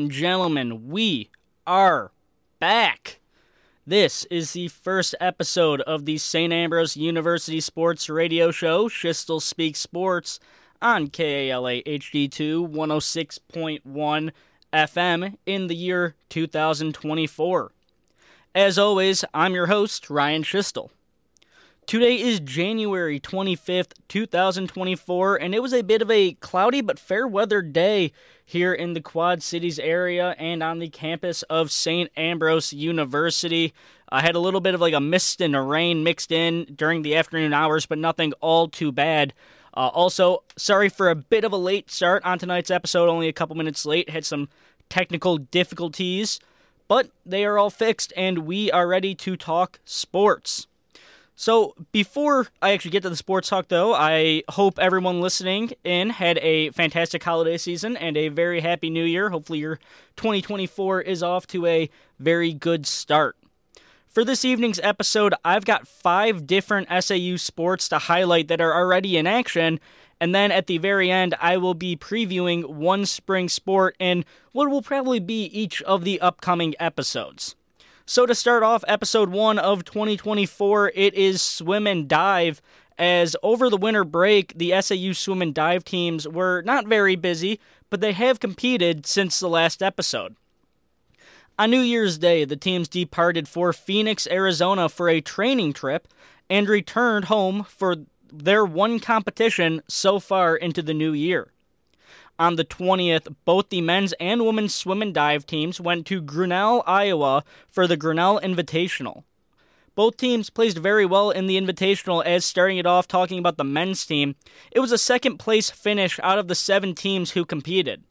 and gentlemen, we are back. This is the first episode of the St. Ambrose University Sports Radio Show, Schiestel Speaks Sports, on KALA HD2 106.1 FM in the year 2024. As always, I'm your host, Ryan Schiestel. Today is January 25th, 2024, and it was a bit of a cloudy but fair weather day here in the Quad Cities area and on the campus of St. Ambrose University. I had a little bit of like a mist and a rain mixed in during the afternoon hours, but nothing all too bad. Uh, also, sorry for a bit of a late start on tonight's episode, only a couple minutes late. Had some technical difficulties, but they are all fixed, and we are ready to talk sports. So, before I actually get to the sports talk, though, I hope everyone listening in had a fantastic holiday season and a very happy new year. Hopefully, your 2024 is off to a very good start. For this evening's episode, I've got five different SAU sports to highlight that are already in action, and then at the very end, I will be previewing one spring sport in what will probably be each of the upcoming episodes. So, to start off episode one of 2024, it is swim and dive. As over the winter break, the SAU swim and dive teams were not very busy, but they have competed since the last episode. On New Year's Day, the teams departed for Phoenix, Arizona for a training trip and returned home for their one competition so far into the new year. On the 20th, both the men's and women's swim and dive teams went to Grinnell, Iowa for the Grinnell Invitational. Both teams placed very well in the Invitational as starting it off talking about the men's team. It was a second place finish out of the seven teams who competed.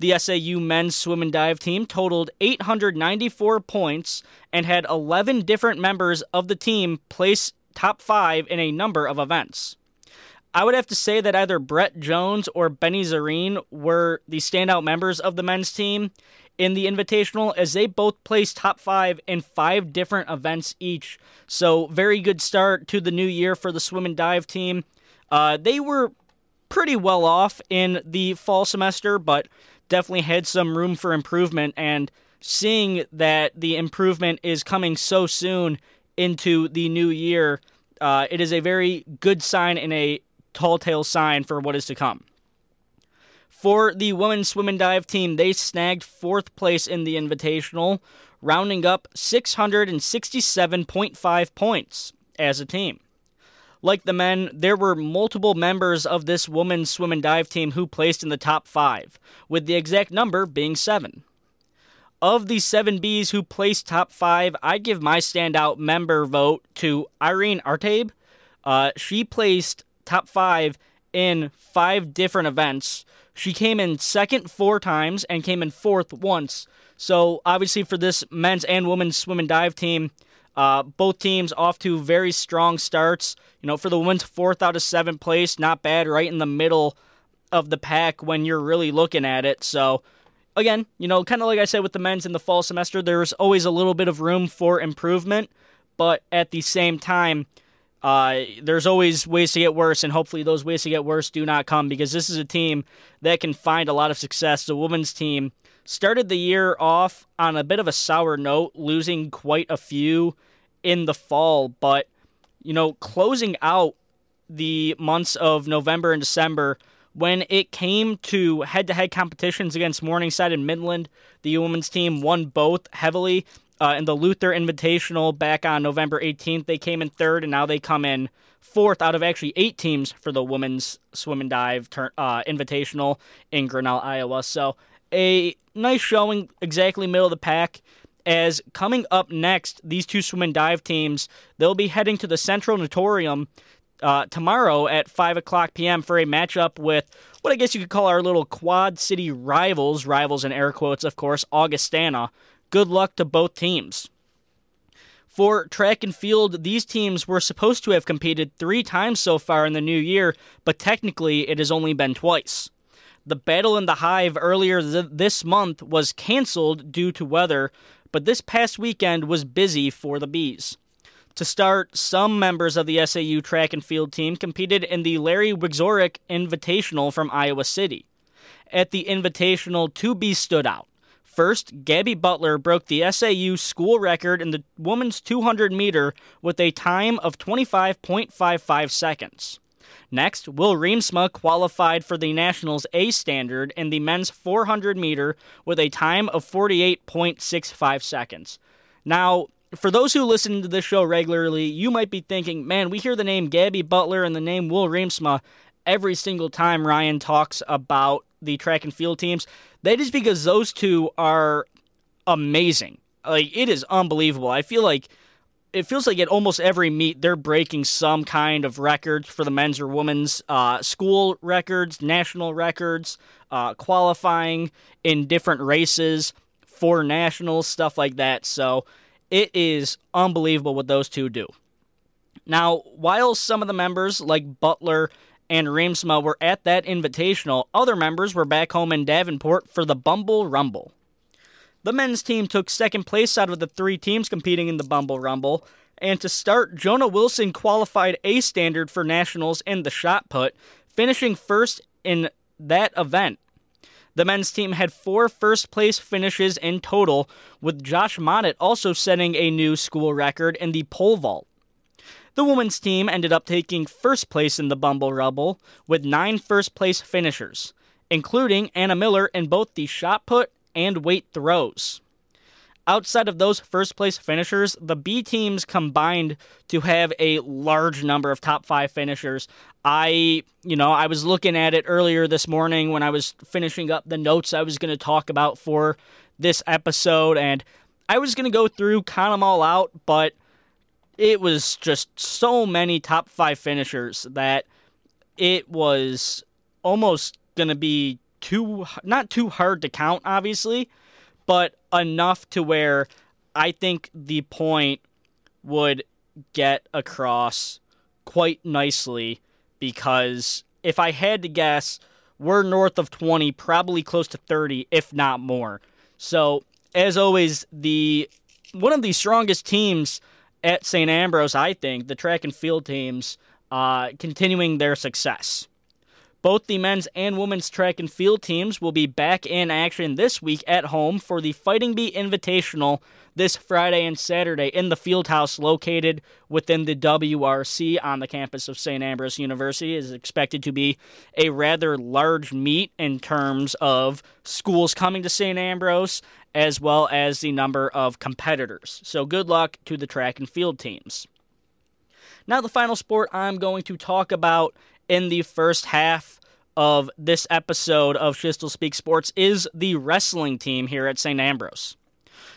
The SAU men's swim and dive team totaled 894 points and had 11 different members of the team place top five in a number of events. I would have to say that either Brett Jones or Benny Zareen were the standout members of the men's team in the Invitational, as they both placed top five in five different events each. So, very good start to the new year for the swim and dive team. Uh, they were pretty well off in the fall semester, but definitely had some room for improvement. And seeing that the improvement is coming so soon into the new year, uh, it is a very good sign and a tall tale sign for what is to come. For the women's swim and dive team, they snagged fourth place in the Invitational, rounding up 667.5 points as a team. Like the men, there were multiple members of this women's swim and dive team who placed in the top five, with the exact number being seven. Of the seven Bs who placed top five, I'd give my standout member vote to Irene Artabe. Uh, she placed top five in five different events. She came in second four times and came in fourth once. So obviously for this men's and women's swim and dive team, uh, both teams off to very strong starts. You know, for the women's fourth out of seventh place, not bad, right in the middle of the pack when you're really looking at it. So again, you know, kind of like I said with the men's in the fall semester, there's always a little bit of room for improvement, but at the same time, uh, there's always ways to get worse, and hopefully those ways to get worse do not come because this is a team that can find a lot of success. The women's team started the year off on a bit of a sour note, losing quite a few in the fall, but you know, closing out the months of November and December when it came to head-to-head competitions against Morningside and Midland, the women's team won both heavily uh, in the Luther Invitational back on November 18th. They came in third, and now they come in fourth out of actually eight teams for the women's swim and dive uh, invitational in Grinnell, Iowa. So a nice showing, exactly middle of the pack. As coming up next, these two swim and dive teams, they'll be heading to the Central Natatorium uh, tomorrow at 5 o'clock p.m. for a matchup with what I guess you could call our little Quad City rivals, rivals in air quotes, of course, Augustana, Good luck to both teams. For track and field, these teams were supposed to have competed three times so far in the new year, but technically it has only been twice. The Battle in the Hive earlier th- this month was canceled due to weather, but this past weekend was busy for the Bees. To start, some members of the SAU track and field team competed in the Larry Wieczorek Invitational from Iowa City. at the Invitational, two B stood out. First, Gabby Butler broke the SAU school record in the women's 200 meter with a time of 25.55 seconds. Next, Will Reemsma qualified for the Nationals A standard in the men's 400 meter with a time of 48.65 seconds. Now, for those who listen to this show regularly, you might be thinking, man, we hear the name Gabby Butler and the name Will Reemsma every single time Ryan talks about the track and field teams. That is because those two are amazing. Like it is unbelievable. I feel like it feels like at almost every meet they're breaking some kind of records for the men's or women's uh, school records, national records, uh, qualifying in different races for nationals, stuff like that. So it is unbelievable what those two do. Now, while some of the members like Butler and Reemsma were at that invitational, other members were back home in Davenport for the Bumble Rumble. The men's team took second place out of the three teams competing in the Bumble Rumble, and to start, Jonah Wilson qualified A standard for nationals in the shot put, finishing first in that event. The men's team had four first place finishes in total, with Josh Monnett also setting a new school record in the pole vault. The women's team ended up taking first place in the Bumble Rumble with nine first place finishers, including Anna Miller in both the shot put and weight throws. Outside of those first place finishers, the B teams combined to have a large number of top five finishers. I, you know, I was looking at it earlier this morning when I was finishing up the notes I was going to talk about for this episode, and I was going to go through, count them all out, but it was just so many top five finishers that it was almost going to be too not too hard to count obviously but enough to where i think the point would get across quite nicely because if i had to guess we're north of 20 probably close to 30 if not more. So as always the one of the strongest teams at St. Ambrose, I think, the track and field teams uh, continuing their success. Both the men's and women's track and field teams will be back in action this week at home for the Fighting Bee Invitational this Friday and Saturday in the field house located within the WRC on the campus of St. Ambrose University. It is expected to be a rather large meet in terms of schools coming to St. Ambrose as well as the number of competitors. So good luck to the track and field teams. Now, the final sport I'm going to talk about in the first half of this episode of Schiestel Speak Sports is the wrestling team here at St. Ambrose.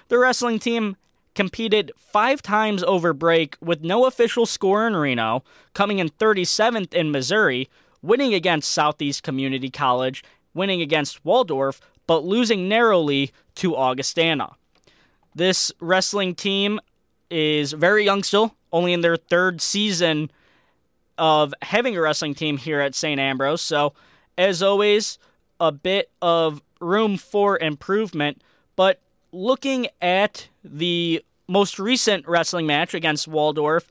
The wrestling team competed five times over break with no official score in Reno, coming in 37th in Missouri, winning against Southeast Community College, winning against Waldorf, but losing narrowly to Augustana. This wrestling team is very young still, only in their third season of having a wrestling team here at St. Ambrose. So, as always, a bit of room for improvement. But looking at the most recent wrestling match against Waldorf,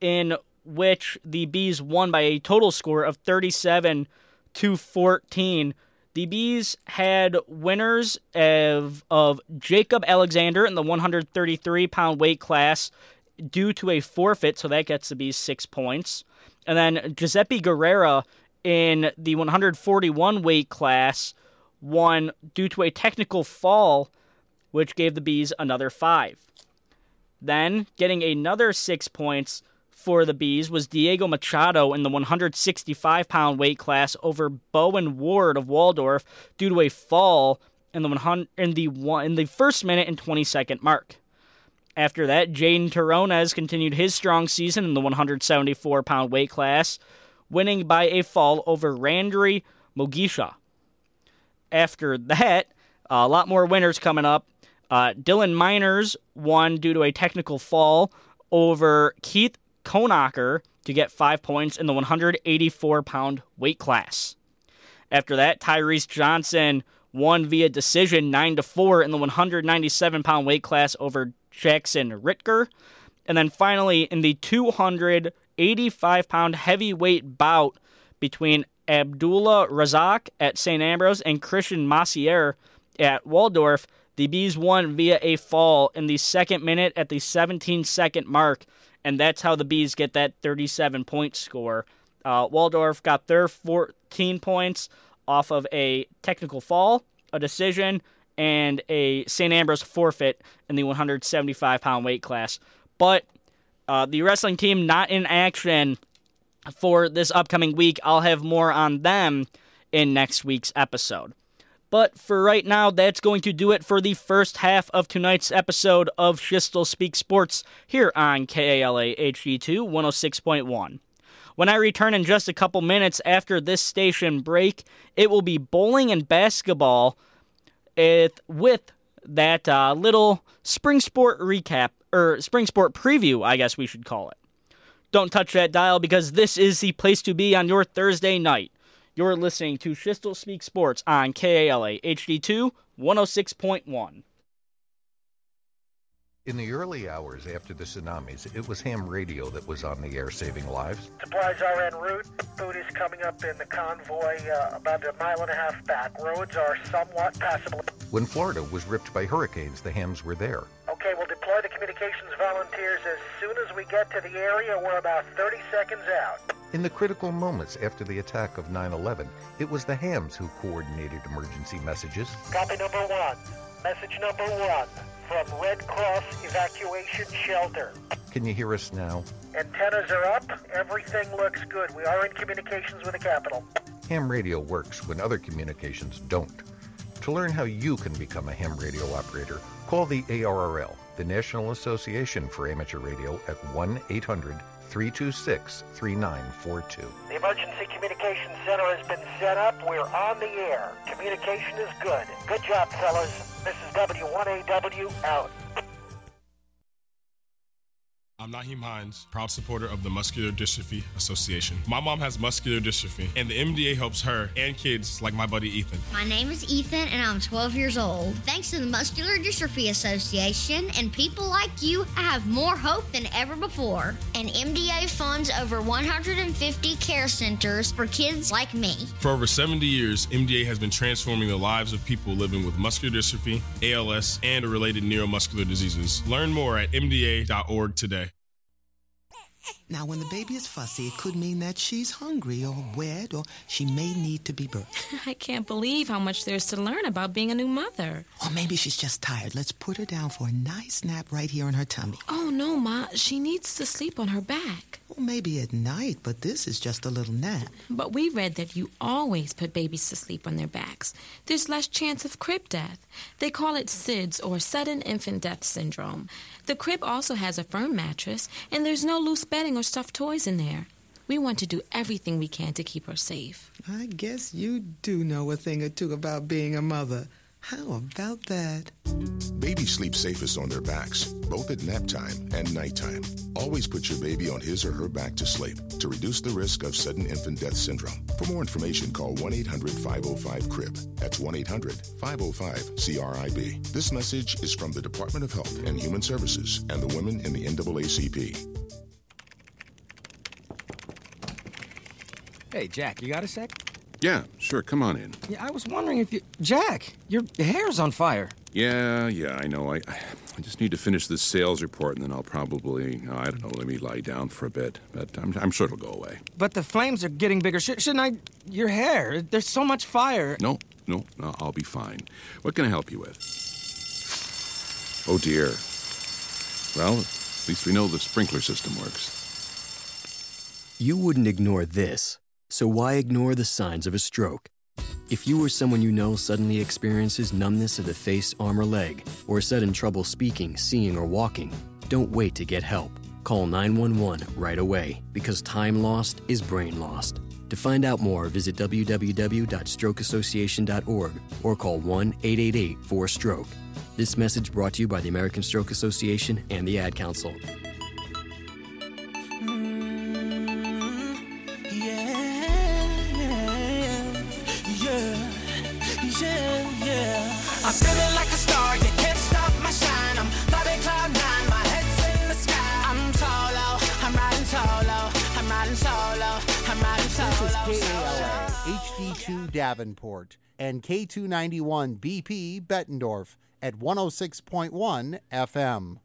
in which the Bees won by a total score of 37 to 14 the Bees had winners of, of Jacob Alexander in the 133 pound weight class due to a forfeit, so that gets the Bees six points. And then Giuseppe Guerrera in the 141 weight class won due to a technical fall, which gave the Bees another five. Then, getting another six points for the Bees was Diego Machado in the 165 pound weight class over Bowen Ward of Waldorf due to a fall in the 100, in the one, in the first minute and 20 second mark. After that, Jaden Tarones continued his strong season in the 174 pound weight class, winning by a fall over Randry Mogisha. After that, a lot more winners coming up. Uh, Dylan Miners won due to a technical fall over Keith Konacher to get five points in the 184 pound weight class. After that, Tyrese Johnson won via decision 9 to 4 in the 197 pound weight class over Jackson Ritker. And then finally, in the 285 pound heavyweight bout between Abdullah Razak at St. Ambrose and Christian Massier at Waldorf, the Bees won via a fall in the second minute at the 17 second mark, and that's how the Bees get that 37 point score. Uh, Waldorf got their 14 points off of a technical fall, a decision, and a St. Ambrose forfeit in the 175 pound weight class. But uh, the wrestling team not in action for this upcoming week. I'll have more on them in next week's episode. But for right now, that's going to do it for the first half of tonight's episode of Schiestel Speak Sports here on KALA HD2 106.1. When I return in just a couple minutes after this station break, it will be bowling and basketball with, that uh, little spring sport recap, or spring sport preview, I guess we should call it. Don't touch that dial because this is the place to be on your Thursday night. You're listening to Schiestel Speak Sports on KALA HD2 106.1. In the early hours after the tsunamis, it was ham radio that was on the air saving lives. Supplies are en route. Food is coming up in the convoy uh, about a mile and a half back. Roads are somewhat passable. When Florida was ripped by hurricanes, the hams were there. Okay, we'll deploy the communications volunteers as soon as we get to the area. We're about 30 seconds out. In the critical moments after the attack of 9 11, it was the hams who coordinated emergency messages. Copy number one. Message number one from Red Cross Evacuation Shelter. Can you hear us now? Antennas are up. Everything looks good. We are in communications with the capital. Ham radio works when other communications don't. To learn how you can become a ham radio operator, call the ARRL, the National Association for Amateur Radio, at 1 800 326 3942. The Emergency Communications Center has been set up. We're on the air. Communication is good. Good job, fellas. This is W1AW out. I'm Naheem Hines, proud supporter of the Muscular Dystrophy Association. My mom has muscular dystrophy, and the MDA helps her and kids like my buddy Ethan. My name is Ethan, and I'm 12 years old. Thanks to the Muscular Dystrophy Association and people like you, I have more hope than ever before. And MDA funds over 150 care centers for kids like me. For over 70 years, MDA has been transforming the lives of people living with muscular dystrophy, ALS, and related neuromuscular diseases. Learn more at MDA.org today. Now, when the baby is fussy, it could mean that she's hungry or wet or she may need to be birthed. I can't believe how much there's to learn about being a new mother. Or maybe she's just tired. Let's put her down for a nice nap right here in her tummy. Oh, no, Ma. She needs to sleep on her back. Well, maybe at night, but this is just a little nap. But we read that you always put babies to sleep on their backs. There's less chance of crib death. They call it SIDS, or Sudden Infant Death Syndrome. The crib also has a firm mattress, and there's no loose bedding or stuffed toys in there. We want to do everything we can to keep her safe. I guess you do know a thing or two about being a mother. How about that? Babies sleep safest on their backs, both at nap time and nighttime. Always put your baby on his or her back to sleep to reduce the risk of sudden infant death syndrome. For more information, call 1 800 505 CRIB. That's 1 800 505 CRIB. This message is from the Department of Health and Human Services and the women in the NAACP. Hey, Jack, you got a sec? Yeah, sure. Come on in. Yeah, I was wondering if you. Jack, your hair's on fire. Yeah, yeah, I know. I, I just need to finish this sales report, and then I'll probably, oh, I don't know, let me lie down for a bit. But I'm, I'm sure it'll go away. But the flames are getting bigger. Sh- shouldn't I? Your hair. There's so much fire. No, no, no. I'll be fine. What can I help you with? Oh dear. Well, at least we know the sprinkler system works. You wouldn't ignore this, so why ignore the signs of a stroke? If you or someone you know suddenly experiences numbness of the face, arm, or leg, or sudden trouble speaking, seeing, or walking, don't wait to get help. Call 911 right away because time lost is brain lost. To find out more, visit www.strokeassociation.org or call 1 888 4 Stroke. This message brought to you by the American Stroke Association and the Ad Council. Mm, I'm feeling like a star, you can't stop my shine. I'm flying cloud nine, my head's in the sky. I'm solo, I'm riding solo, I'm riding solo, I'm riding solo. This is KALA Davenport, and K291 BP Bettendorf at 106.1 FM.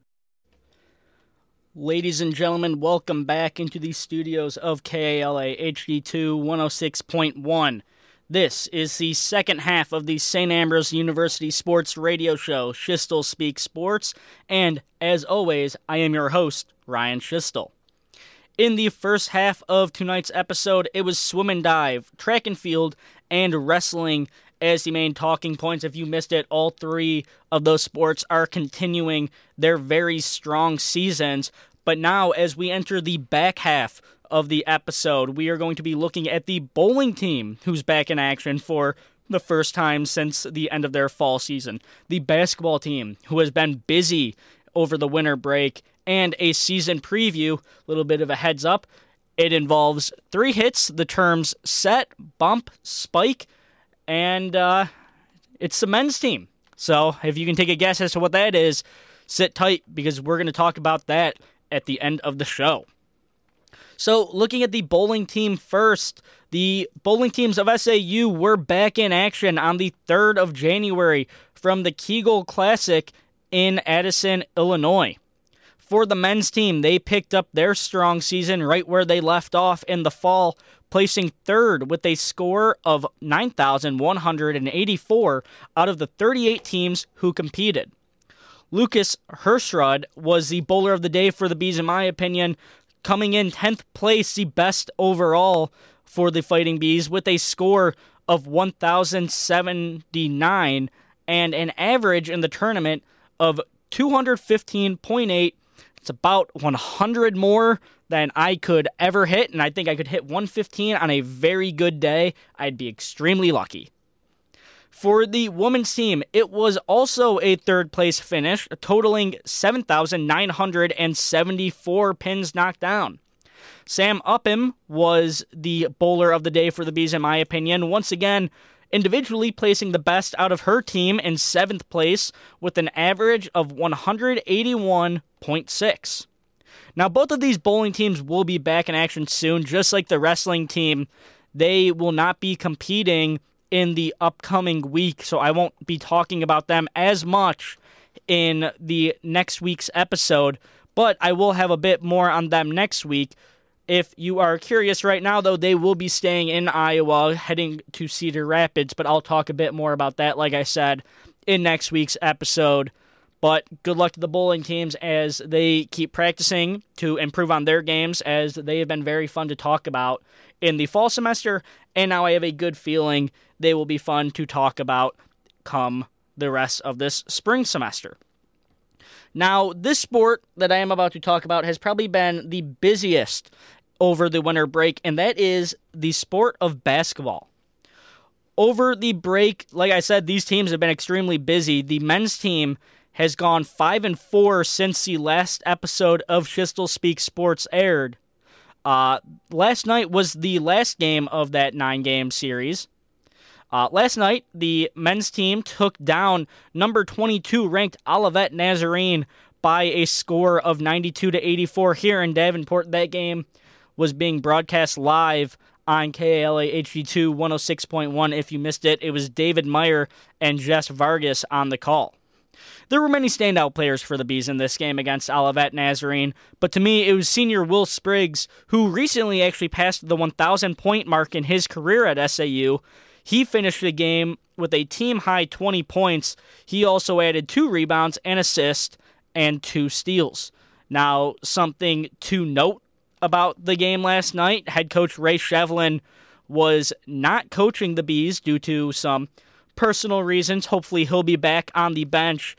Ladies and gentlemen, welcome back into the studios of KALA HD2 106.1. This is the second half of the St. Ambrose University Sports Radio Show, Schiestel Speak Sports, and as always, I am your host, Ryan Schiestel. In the first half of tonight's episode, it was swim and dive, track and field, and wrestling as the main talking points. If you missed it, all three of those sports are continuing their very strong seasons. But now, as we enter the back half of the episode, we are going to be looking at the bowling team who's back in action for the first time since the end of their fall season. The basketball team who has been busy over the winter break and a season preview, a little bit of a heads up. It involves three hits, the terms set, bump, spike, and uh, it's the men's team. So if you can take a guess as to what that is, sit tight because we're going to talk about that at the end of the show. So, looking at the bowling team first, the bowling teams of SAU were back in action on the 3rd of January from the Kegel Classic in Addison, Illinois. For the men's team, they picked up their strong season right where they left off in the fall, placing third with a score of 9,184 out of the 38 teams who competed. Lucas Hirschrud was the bowler of the day for the Bees, in my opinion, coming in 10th place, the best overall for the Fighting Bees, with a score of 1,079 and an average in the tournament of 215.8. It's about 100 more than I could ever hit, and I think I could hit 115 on a very good day. I'd be extremely lucky. For the women's team, it was also a third place finish, totaling 7,974 pins knocked down. Sam Upham was the bowler of the day for the Bees, in my opinion. Once again, individually placing the best out of her team in seventh place with an average of 181.6. Now, both of these bowling teams will be back in action soon, just like the wrestling team. They will not be competing in the upcoming week, so I won't be talking about them as much in the next week's episode, but I will have a bit more on them next week. If you are curious right now, though, they will be staying in Iowa, heading to Cedar Rapids, but I'll talk a bit more about that, like I said, in next week's episode. But good luck to the bowling teams as they keep practicing to improve on their games, as they have been very fun to talk about in the fall semester. And now I have a good feeling they will be fun to talk about come the rest of this spring semester. Now, this sport that I am about to talk about has probably been the busiest over the winter break, and that is the sport of basketball. Over the break, like I said, these teams have been extremely busy. The men's team has gone 5 and 4 since the last episode of Schiestel Speak Sports aired. Uh, last night was the last game of that nine game series. Uh, last night, the men's team took down number 22 ranked Olivet Nazarene by a score of 92 to 84 here in Davenport. That game was being broadcast live on KALA HD2 106.1. If you missed it, it was David Meyer and Jess Vargas on the call. There were many standout players for the Bees in this game against Olivet Nazarene, but to me, it was senior Will Spriggs, who recently actually passed the 1,000 point mark in his career at SAU. He finished the game with a team high 20 points. He also added two rebounds, an assist, and two steals. Now, something to note about the game last night head coach Ray Shevlin was not coaching the Bees due to some personal reasons. Hopefully, he'll be back on the bench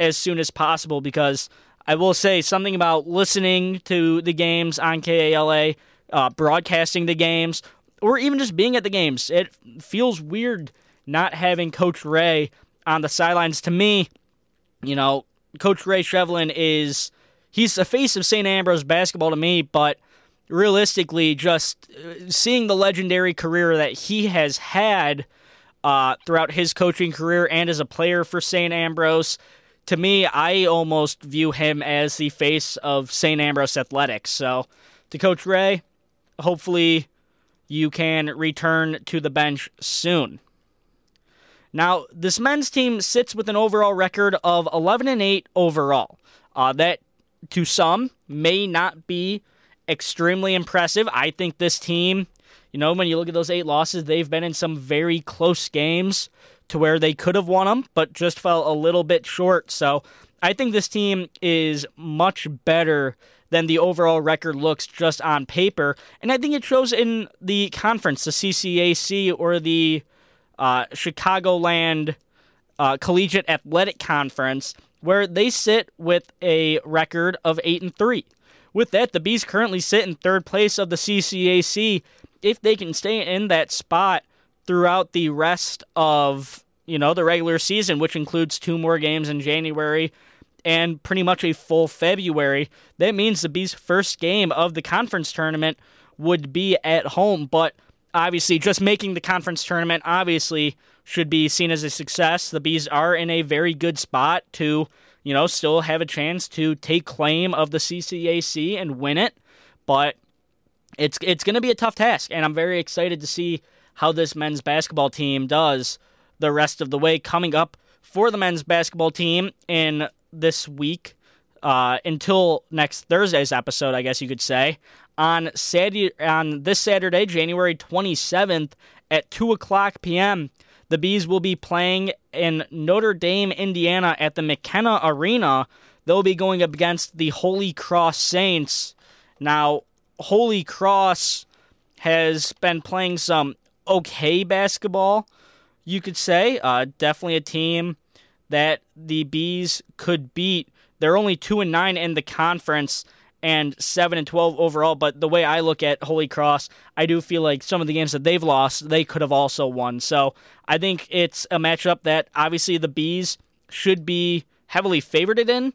as soon as possible because I will say something about listening to the games on KALA, uh, broadcasting the games, or even just being at the games. It feels weird not having Coach Ray on the sidelines. To me, you know, Coach Ray Shevlin is he's the face of St. Ambrose basketball to me, but realistically, just uh, seeing the legendary career that he has had uh, throughout his coaching career and as a player for St. Ambrose, to me, I almost view him as the face of St. Ambrose athletics. So, to Coach Ray, hopefully you can return to the bench soon. Now, this men's team sits with an overall record of 11 and 8 overall. Uh, that, to some, may not be extremely impressive. I think this team, you know, when you look at those eight losses, they've been in some very close games to where they could have won them, but just fell a little bit short. So I think this team is much better than the overall record looks just on paper. And I think it shows in the conference, the CCAC or the uh, Chicagoland uh, Collegiate Athletic Conference, where they sit with a record of 8 and 3. With that, the Bees currently sit in third place of the CCAC. If they can stay in that spot throughout the rest of you know the regular season, which includes two more games in January and pretty much a full February, that means the Bees' first game of the conference tournament would be at home. But obviously, just making the conference tournament obviously should be seen as a success. The Bees are in a very good spot to you know, still have a chance to take claim of the CCAC and win it. But it's it's going to be a tough task, and I'm very excited to see how this men's basketball team does the rest of the way coming up for the men's basketball team in this week uh, until next Thursday's episode, I guess you could say. On Saturday, on this Saturday, January 27th at 2 o'clock p.m., the Bees will be playing in Notre Dame, Indiana at the McKenna Arena. They'll be going up against the Holy Cross Saints. Now, Holy Cross has been playing some okay basketball, you could say. Uh, definitely a team that the Bees could beat. They're only 2 and 9 in the conference and 7 and 12 overall, but the way I look at Holy Cross, I do feel like some of the games that they've lost, they could have also won. So, I think it's a matchup that obviously the Bees should be heavily favored in,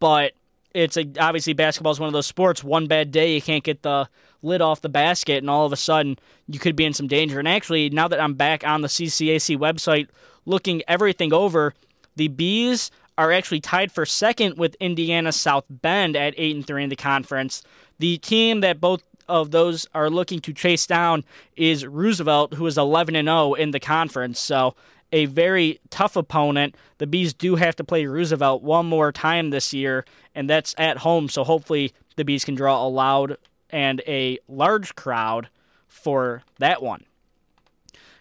but it's a, obviously basketball is one of those sports. One bad day, you can't get the lid off the basket, and all of a sudden you could be in some danger. And actually, now that I'm back on the CCAC website looking everything over, the Bees are actually tied for second with Indiana South Bend at 8 and 3 in the conference. The team that both of those are looking to chase down is Roosevelt, who is 11 and 0 in the conference. So, a very tough opponent. The Bees do have to play Roosevelt one more time this year, and that's at home. So, hopefully, the Bees can draw a loud and a large crowd for that one.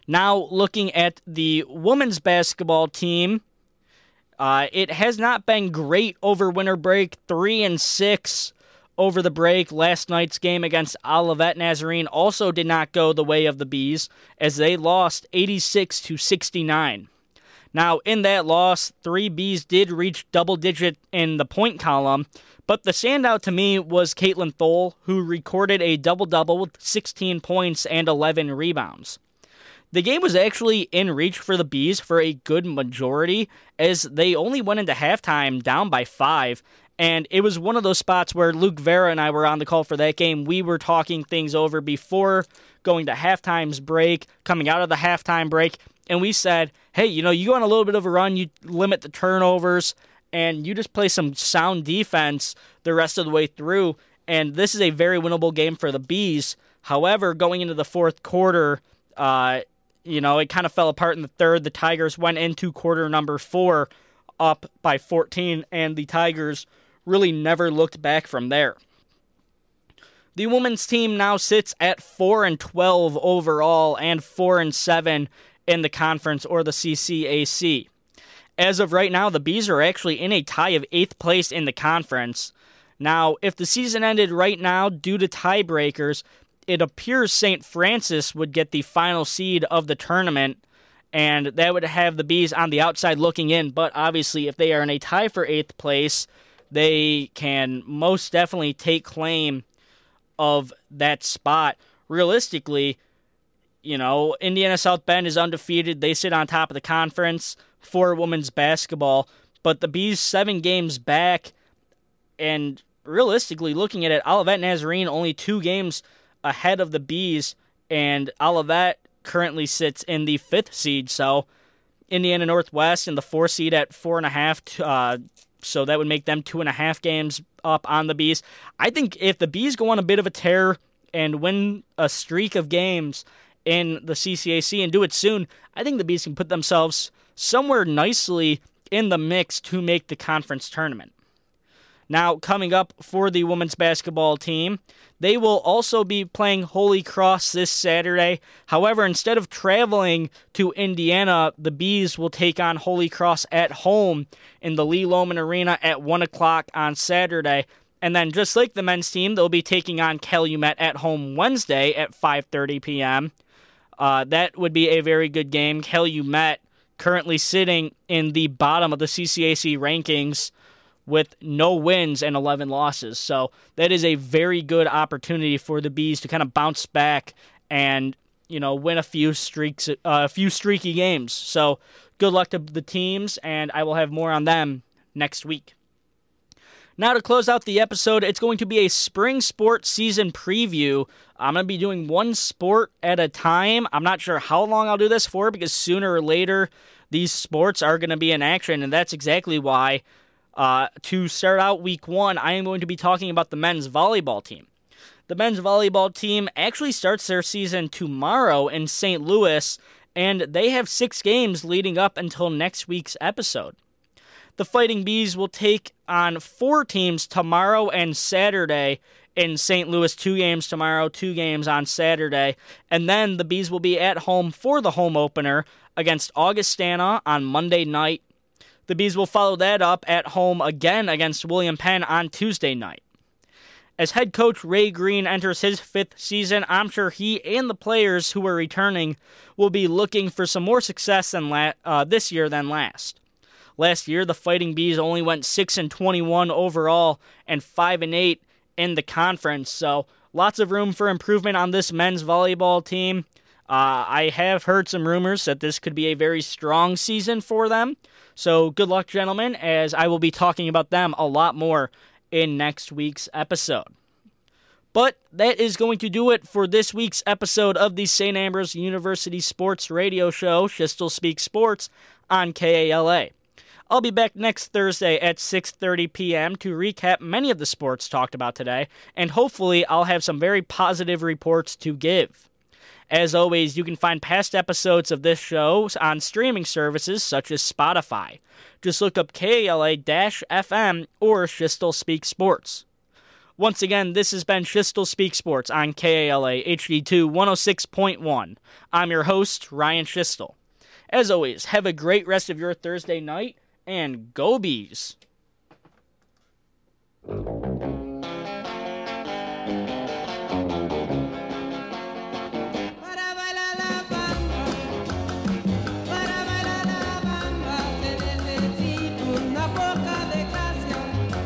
Now, looking at the women's basketball team, uh, it has not been great over winter break. Three and six over the break. Last night's game against Olivet Nazarene also did not go the way of the Bees as they lost 86 to 69. Now, in that loss, three Bees did reach double digit in the point column, but the standout to me was Caitlin Thole, who recorded a double double with 16 points and 11 rebounds. The game was actually in reach for the Bees for a good majority, as they only went into halftime down by five. And it was one of those spots where Luke Vera and I were on the call for that game. We were talking things over before going to halftime's break, coming out of the halftime break, and we said, hey, you know, you go on a little bit of a run, you limit the turnovers, and you just play some sound defense the rest of the way through. And this is a very winnable game for the Bees. However, going into the fourth quarter, uh, you know, it kind of fell apart in the third. The Tigers went into quarter number four up by 14, and the Tigers really never looked back from there. The women's team now sits at 4 and 12 overall and 4 and 7 in the conference or the CCAC. As of right now, the Bees are actually in a tie of 8th place in the conference. Now, if the season ended right now due to tiebreakers, it appears St. Francis would get the final seed of the tournament, and that would have the Bees on the outside looking in. But obviously, if they are in a tie for eighth place, they can most definitely take claim of that spot. Realistically, you know, Indiana South Bend is undefeated. They sit on top of the conference for women's basketball, but the Bees seven games back, and realistically, looking at it, Olivet Nazarene only two games ahead of the Bees, and Olivet currently sits in the fifth seed. So Indiana Northwest in the four seed at four and a half. Uh, so that would make them two and a half games up on the Bees. I think if the Bees go on a bit of a tear and win a streak of games in the CCAC and do it soon, I think the Bees can put themselves somewhere nicely in the mix to make the conference tournament. Now, coming up for the women's basketball team, they will also be playing Holy Cross this Saturday. However, instead of traveling to Indiana, the Bees will take on Holy Cross at home in the Lee Lohman Arena at 1 o'clock on Saturday. And then, just like the men's team, they'll be taking on Calumet at home Wednesday at 5:30 p.m. Uh, that would be a very good game. Calumet currently sitting in the bottom of the CCAC rankings with no wins and 11 losses. So that is a very good opportunity for the Bees to kind of bounce back and you know win a few streaks, uh, a few streaky games. So good luck to the teams, and I will have more on them next week. Now, to close out the episode, it's going to be a spring sports season preview. I'm going to be doing one sport at a time. I'm not sure how long I'll do this for because sooner or later these sports are going to be in action, and that's exactly why. Uh, to start out week one, I am going to be talking about the men's volleyball team. The men's volleyball team actually starts their season tomorrow in St. Louis, and they have six games leading up until next week's episode. The Fighting Bees will take on four teams tomorrow and Saturday in St. Louis. Two games tomorrow, two games on Saturday. And then the Bees will be at home for the home opener against Augustana on Monday night. The Bees will follow that up at home again against William Penn on Tuesday night. As head coach Ray Green enters his fifth season, I'm sure he and the players who are returning will be looking for some more success than la- uh, this year than last. Last year, the Fighting Bees only went 6 and 21 overall and 5 and 8 in the conference. So, lots of room for improvement on this men's volleyball team. Uh, I have heard some rumors that this could be a very strong season for them. So, good luck, gentlemen, as I will be talking about them a lot more in next week's episode. But that is going to do it for this week's episode of the St. Ambrose University Sports Radio Show, Schiestel Speak Sports, on KALA. I'll be back next Thursday at 6:30 p.m. to recap many of the sports talked about today, and hopefully I'll have some very positive reports to give. As always, you can find past episodes of this show on streaming services such as Spotify. Just look up KLA FM or Schiestel Speak Sports. Once again, this has been Schiestel Speak Sports on KALA HD2 106.1. I'm your host, Ryan Schiestel. As always, have a great rest of your Thursday night and go bees.